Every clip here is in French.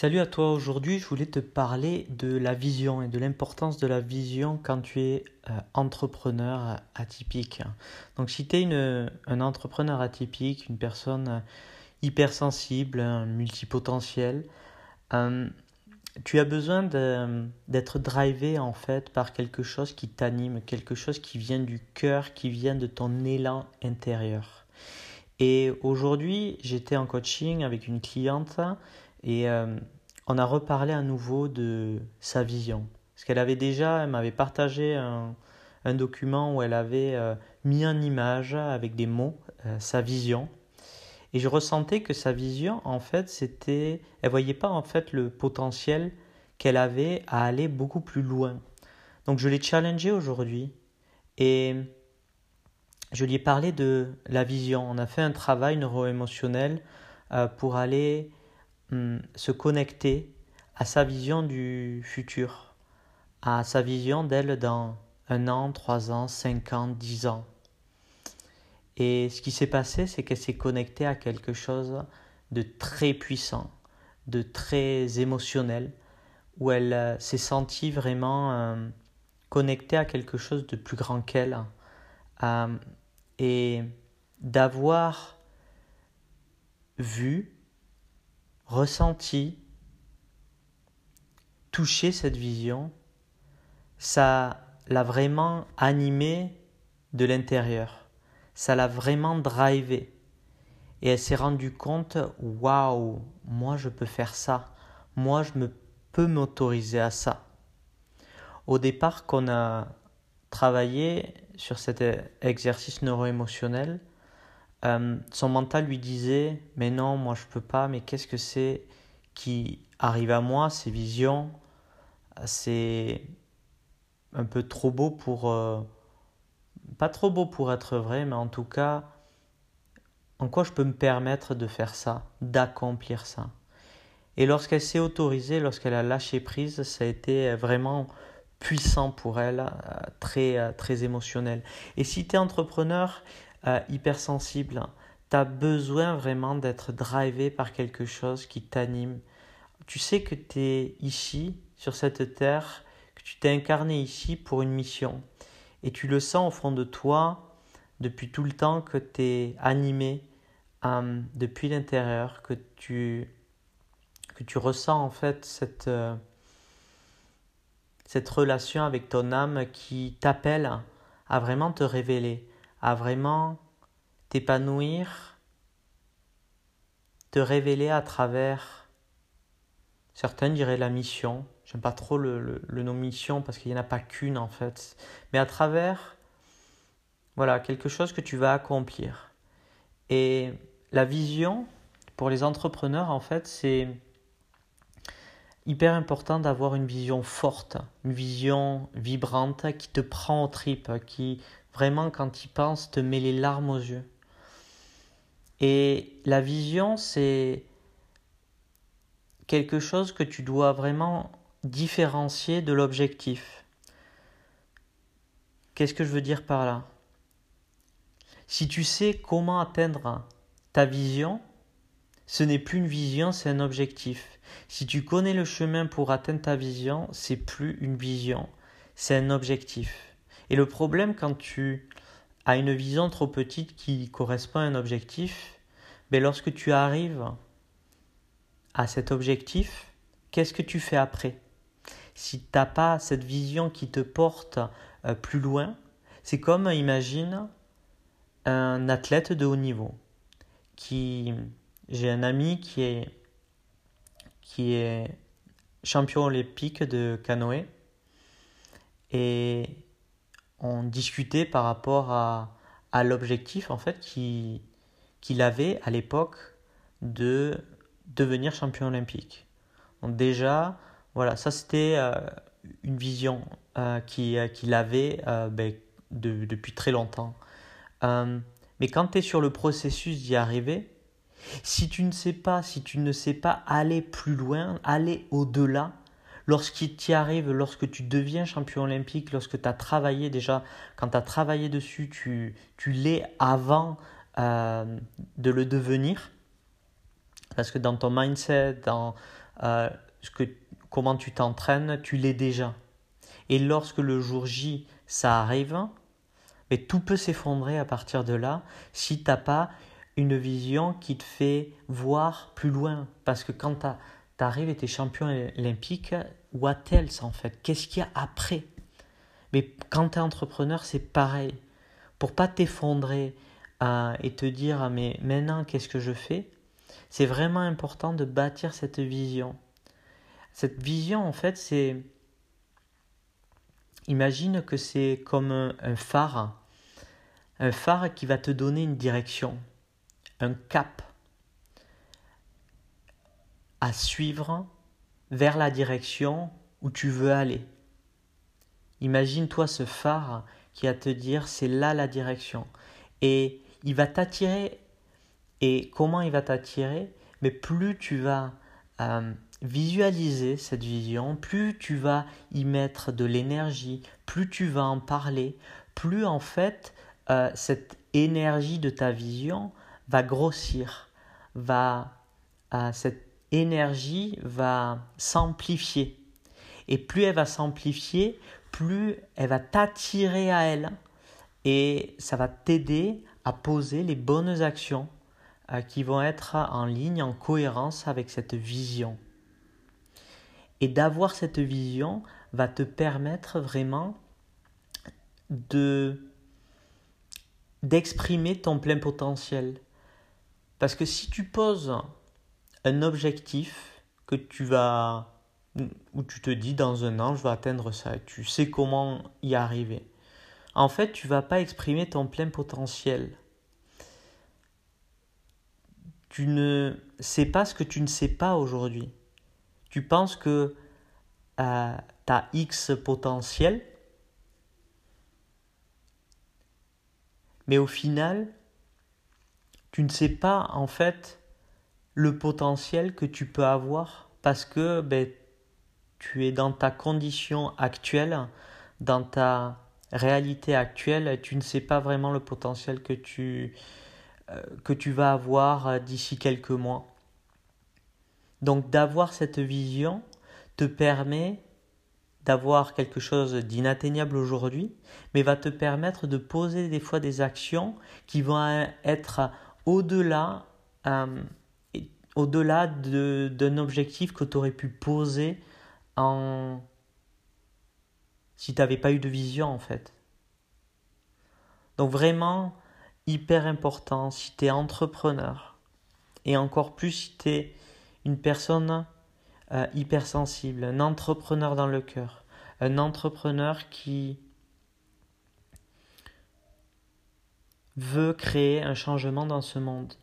Salut à toi, aujourd'hui je voulais te parler de la vision et de l'importance de la vision quand tu es euh, entrepreneur atypique. Donc si tu es un entrepreneur atypique, une personne euh, hypersensible, un multipotentiel, euh, tu as besoin d'être drivé en fait par quelque chose qui t'anime, quelque chose qui vient du cœur, qui vient de ton élan intérieur. Et aujourd'hui j'étais en coaching avec une cliente et euh, on a reparlé à nouveau de sa vision. Parce qu'elle avait déjà, elle m'avait partagé un, document où elle avait euh, mis en image avec des mots euh, sa vision. Et je ressentais que sa vision, en fait, c'était, elle voyait pas en fait le potentiel qu'elle avait à aller beaucoup plus loin. Donc je l'ai challengée aujourd'hui et je lui ai parlé de la vision. On a fait un travail neuro-émotionnel pour aller se connecter à sa vision du futur, à sa vision d'elle dans un an, trois ans, cinq ans, dix ans. Et ce qui s'est passé, c'est qu'elle s'est connectée à quelque chose de très puissant, de très émotionnel, où elle euh, s'est sentie vraiment euh, connectée à quelque chose de plus grand qu'elle. Euh, et d'avoir vu ressenti, touché cette vision, ça l'a vraiment animé de l'intérieur. Ça l'a vraiment drivé. Et elle s'est rendue compte, waouh, moi je peux faire ça. Moi je me peux m'autoriser à ça. Au départ, qu'on a travaillé sur cet exercice neuro-émotionnel, euh, son mental lui disait mais non moi je peux pas mais qu'est-ce que c'est qui arrive à moi ces visions? C'est un peu trop beau pour euh, pas trop beau pour être vrai mais en tout cas en quoi je peux me permettre de faire ça d'accomplir ça? Et lorsqu'elle s'est autorisée lorsqu'elle a lâché prise ça a été vraiment puissant pour elle euh, très très émotionnel. Et si tu es entrepreneur euh, hypersensible, tu as besoin vraiment d'être drivé par quelque chose qui t'anime. Tu sais que tu es ici, sur cette terre, que tu t'es incarné ici pour une mission. Et tu le sens au fond de toi depuis tout le temps que tu es animé euh, depuis l'intérieur, que tu, que tu ressens en fait cette, euh, cette relation avec ton âme qui t'appelle à vraiment te révéler à vraiment t'épanouir, te révéler à travers, certains diraient la mission, j'aime pas trop le, nom mission parce qu'il n'y en a pas qu'une en fait, mais à travers, voilà, quelque chose que tu vas accomplir. Et la vision, pour les entrepreneurs, en fait, c'est hyper important d'avoir une vision forte, une vision vibrante qui te prend aux tripes, qui vraiment quand il pense te met les larmes aux yeux. Et la vision, c'est quelque chose que tu dois vraiment différencier de l'objectif. Qu'est-ce que je veux dire par là? Si tu sais comment atteindre ta vision, ce n'est plus une vision, c'est un objectif. Si tu connais le chemin pour atteindre ta vision, c'est plus une vision, c'est un objectif. Et le problème quand tu as une vision trop petite qui correspond à un objectif, ben lorsque tu arrives à cet objectif, qu'est-ce que tu fais après? Si tu n'as pas cette vision qui te porte euh, plus loin, c'est comme, imagine, un athlète de haut niveau. Qui, j'ai un ami qui est, qui est champion olympique de canoë et on discutait par rapport à, l'objectif en fait qu'il avait à l'époque de devenir champion olympique. Donc déjà, voilà, ça c'était euh, une vision euh, euh, qu'il avait ben, de, depuis très longtemps. mais quand tu es sur le processus d'y arriver, si tu ne sais pas, si tu ne sais pas aller plus loin, aller au-delà, lorsqu'il t'y arrive, lorsque tu deviens champion olympique, lorsque tu as travaillé déjà, quand tu as travaillé dessus, tu, l'es avant euh, de le devenir. Parce que dans ton mindset, dans, euh, comment tu t'entraînes, tu l'es déjà. Et lorsque le jour J, ça arrive, mais tout peut s'effondrer à partir de là si tu n'as pas une vision qui te fait voir plus loin. Parce que quand tu arrives et tu es champion olympique, what else en fait? Qu'est-ce qu'il y a après? Mais quand tu es entrepreneur, c'est pareil. Pour pas t'effondrer euh, et te dire mais maintenant qu'est-ce que je fais? C'est vraiment important de bâtir cette vision. Cette vision en fait c'est Imagine que c'est comme un phare, un phare qui va te donner une direction, un cap à suivre vers la direction où tu veux aller. Imagine-toi ce phare qui va te dire c'est là la direction. Et il va t'attirer. Et comment il va t'attirer? Mais plus tu vas euh, visualiser cette vision, plus tu vas y mettre de l'énergie, plus tu vas en parler, plus en fait euh, cette énergie de ta vision va grossir, va euh, cette énergie va s'amplifier. Et plus elle va s'amplifier, plus elle va t'attirer à elle et ça va t'aider à poser les bonnes actions euh, qui vont être en ligne, en cohérence avec cette vision. Et d'avoir cette vision va te permettre vraiment de d'exprimer ton plein potentiel. Parce que si tu poses un objectif que tu vas où tu te dis dans un an je vais atteindre ça, tu sais comment y arriver. En fait, tu vas pas exprimer ton plein potentiel. Tu ne sais pas ce que tu ne sais pas aujourd'hui tu penses que euh, tu as X potentiel, mais au final, tu ne sais pas en fait le potentiel que tu peux avoir parce que ben, tu es dans ta condition actuelle, dans ta réalité actuelle, tu ne sais pas vraiment le potentiel que tu, euh, que tu vas avoir euh, d'ici quelques mois. Donc d'avoir cette vision te permet d'avoir quelque chose d'inatteignable aujourd'hui, mais va te permettre de poser des fois des actions qui vont être au-delà euh, au-delà d'un objectif que tu aurais pu poser en si tu n'avais pas eu de vision en fait. Donc vraiment hyper important si tu es entrepreneur et encore plus si tu es une personne euh, hypersensible, un entrepreneur dans le cœur, un entrepreneur qui veut créer un changement dans ce monde,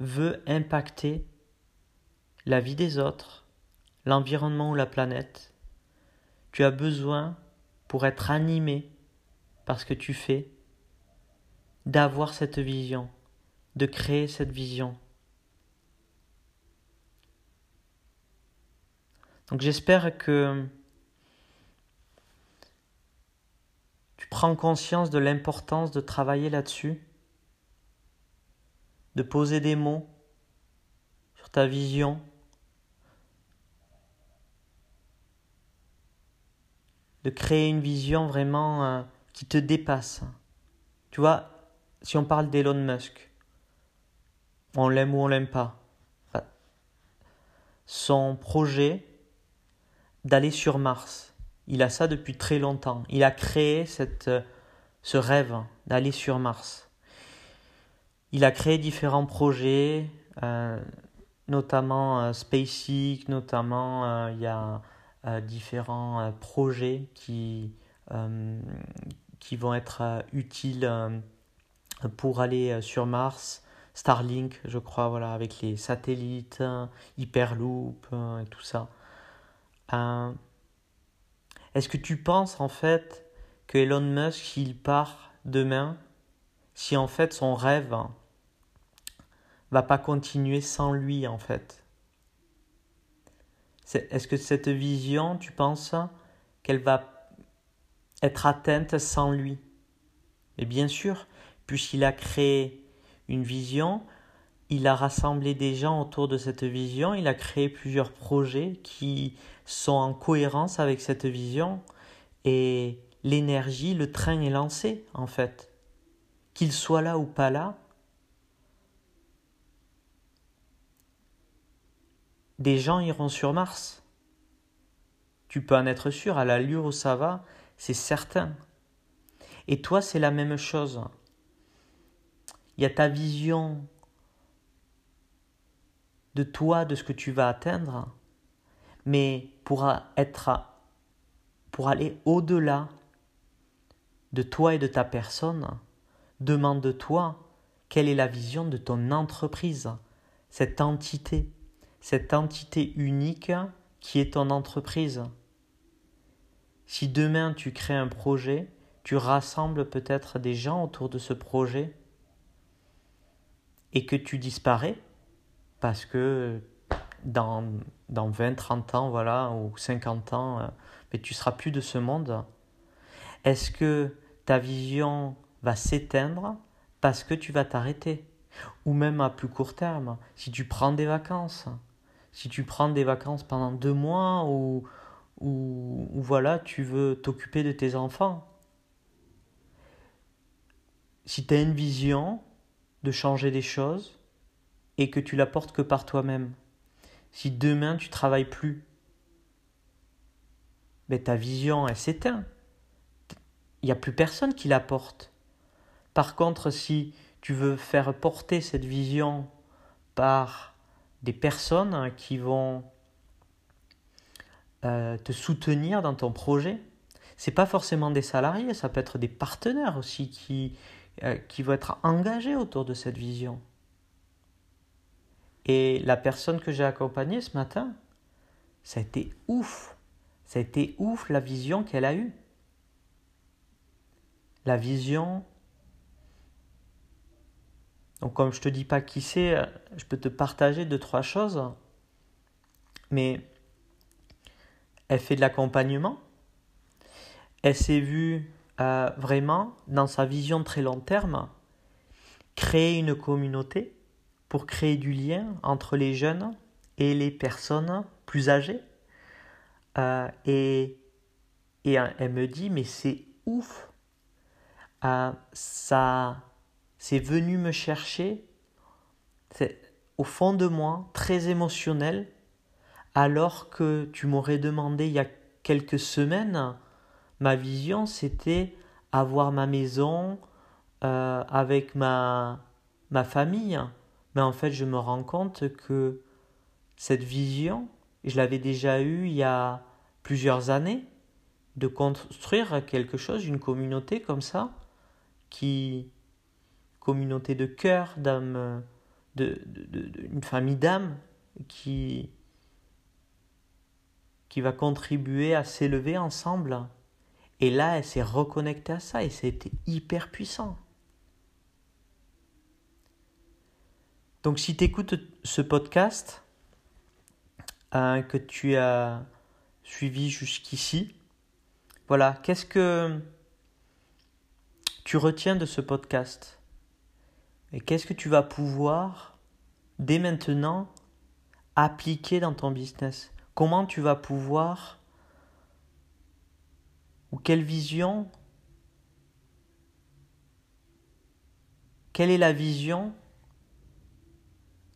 veut impacter la vie des autres, l'environnement ou la planète. Tu as besoin, pour être animé par ce que tu fais, d'avoir cette vision, de créer cette vision. Donc j'espère que tu prends conscience de l'importance de travailler là-dessus, de poser des mots sur ta vision, de créer une vision vraiment euh, qui te dépasse. Tu vois, si on parle d'Elon Musk, on l'aime ou on l'aime pas. Son projet, d'aller sur Mars. Il a ça depuis très longtemps. Il a créé cette, euh, ce rêve d'aller sur Mars. Il a créé différents projets, euh, notamment SpaceX, notamment il y a différents projets qui, qui vont être utiles pour aller sur Mars. Starlink, je crois, voilà, avec les satellites, Hyperloop et tout ça. Euh, est-ce que tu penses en fait que Elon Musk, il part demain, si en fait son rêve va pas continuer sans lui en fait? Est-ce que cette vision, tu penses qu'elle va être atteinte sans lui? Et bien sûr, puisqu'il a créé une vision, il a rassemblé des gens autour de cette vision, il a créé plusieurs projets qui sont en cohérence avec cette vision et l'énergie, le train est lancé en fait. Qu'il soit là ou pas là, des gens iront sur Mars. Tu peux en être sûr, à l'allure où ça va, c'est certain. Et toi, c'est la même chose. Il y a ta vision de toi, de ce que tu vas atteindre, mais pour être pour aller au-delà de toi et de ta personne, demande-toi quelle est la vision de ton entreprise, cette entité, cette entité unique qui est ton entreprise. Si demain tu crées un projet, tu rassembles peut-être des gens autour de ce projet et que tu disparais parce que dans, dans 20, 30 ans, voilà, ou 50 ans, euh, mais tu seras plus de ce monde. Est-ce que ta vision va s'éteindre parce que tu vas t'arrêter? Ou même à plus court terme, si tu prends des vacances, si tu prends des vacances pendant deux mois ou, ou, ou voilà, tu veux t'occuper de tes enfants. Si tu as une vision de changer des choses et que tu la portes que par toi-même, si demain tu travailles plus, mais ta vision elle s'éteint. Il n'y a plus personne qui la porte. Par contre, si tu veux faire porter cette vision par des personnes qui vont euh, te soutenir dans ton projet, c'est pas forcément des salariés, ça peut être des partenaires aussi qui, euh, qui vont être engagés autour de cette vision. Et la personne que j'ai accompagnée ce matin, ça a été ouf. Ça a été ouf la vision qu'elle a eue. La vision. Donc comme je te dis pas qui c'est, je peux te partager deux trois choses. Mais elle fait de l'accompagnement. Elle s'est vue euh, vraiment dans sa vision très long terme créer une communauté pour créer du lien entre les jeunes et les personnes plus âgées. Euh, et, et elle me dit, mais c'est ouf. Euh, ça, c'est venu me chercher c'est au fond de moi, très émotionnel, alors que tu m'aurais demandé il y a quelques semaines, ma vision c'était avoir ma maison euh, avec ma, ma famille. Mais en fait, je me rends compte que cette vision, je l'avais déjà eue il y a plusieurs années, de construire quelque chose, une communauté comme ça, qui communauté de cœur, d'âme, de, une famille d'âme qui qui va contribuer à s'élever ensemble. Et là, elle s'est reconnectée à ça et c'était hyper puissant. Donc si tu écoutes ce podcast euh, que tu as suivi jusqu'ici, voilà, qu'est-ce que tu retiens de ce podcast? Et qu'est-ce que tu vas pouvoir, dès maintenant, appliquer dans ton business? Comment tu vas pouvoir, ou quelle vision, quelle est la vision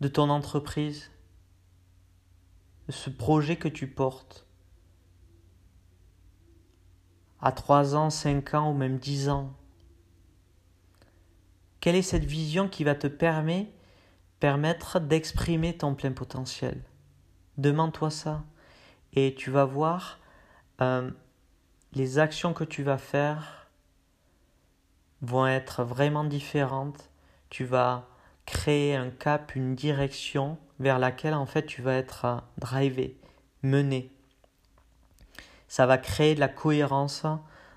de ton entreprise, de ce projet que tu portes? À 3 ans, 5 ans ou même 10 ans? Quelle est cette vision qui va te permettre, d'exprimer ton plein potentiel? Demande-toi ça et tu vas voir euh, les actions que tu vas faire vont être vraiment différentes. Tu vas créer un cap, une direction vers laquelle en fait tu vas être euh, drivé, mené. Ça va créer de la cohérence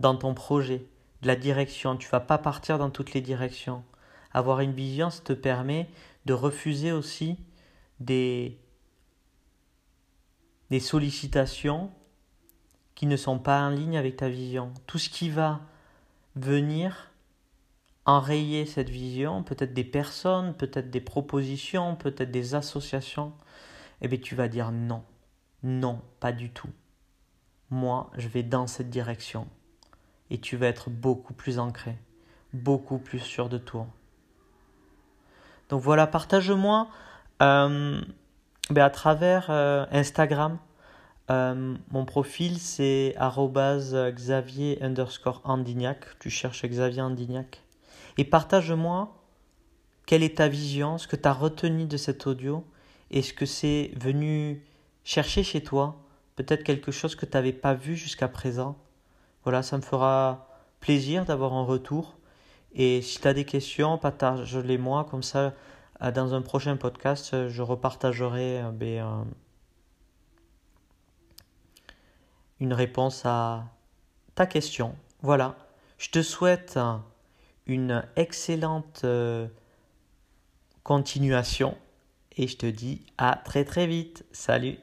dans ton projet, de la direction. Tu vas pas partir dans toutes les directions. Avoir une vision, ça te permet de refuser aussi des, des sollicitations qui ne sont pas en ligne avec ta vision. Tout ce qui va venir enrayer cette vision, peut-être des personnes, peut-être des propositions, peut-être des associations, eh bien tu vas dire non, non, pas du tout. Moi, je vais dans cette direction. Et tu vas être beaucoup plus ancré, beaucoup plus sûr de toi. Donc voilà, partage-moi euh, ben à travers euh, Instagram. Euh, mon profil c'est Xavier underscore. Tu cherches Xavier Andignac. Et partage-moi quelle est ta vision, ce que tu as retenu de cet audio et ce que c'est venu chercher chez toi. Peut-être quelque chose que tu n'avais pas vu jusqu'à présent. Voilà, ça me fera plaisir d'avoir un retour. Et si tu as des questions, partage-les moi, comme ça, euh, dans un prochain podcast, je repartagerai euh, ben, euh, une réponse à ta question. Voilà, je te souhaite une excellente continuation et je te dis à très très vite. Salut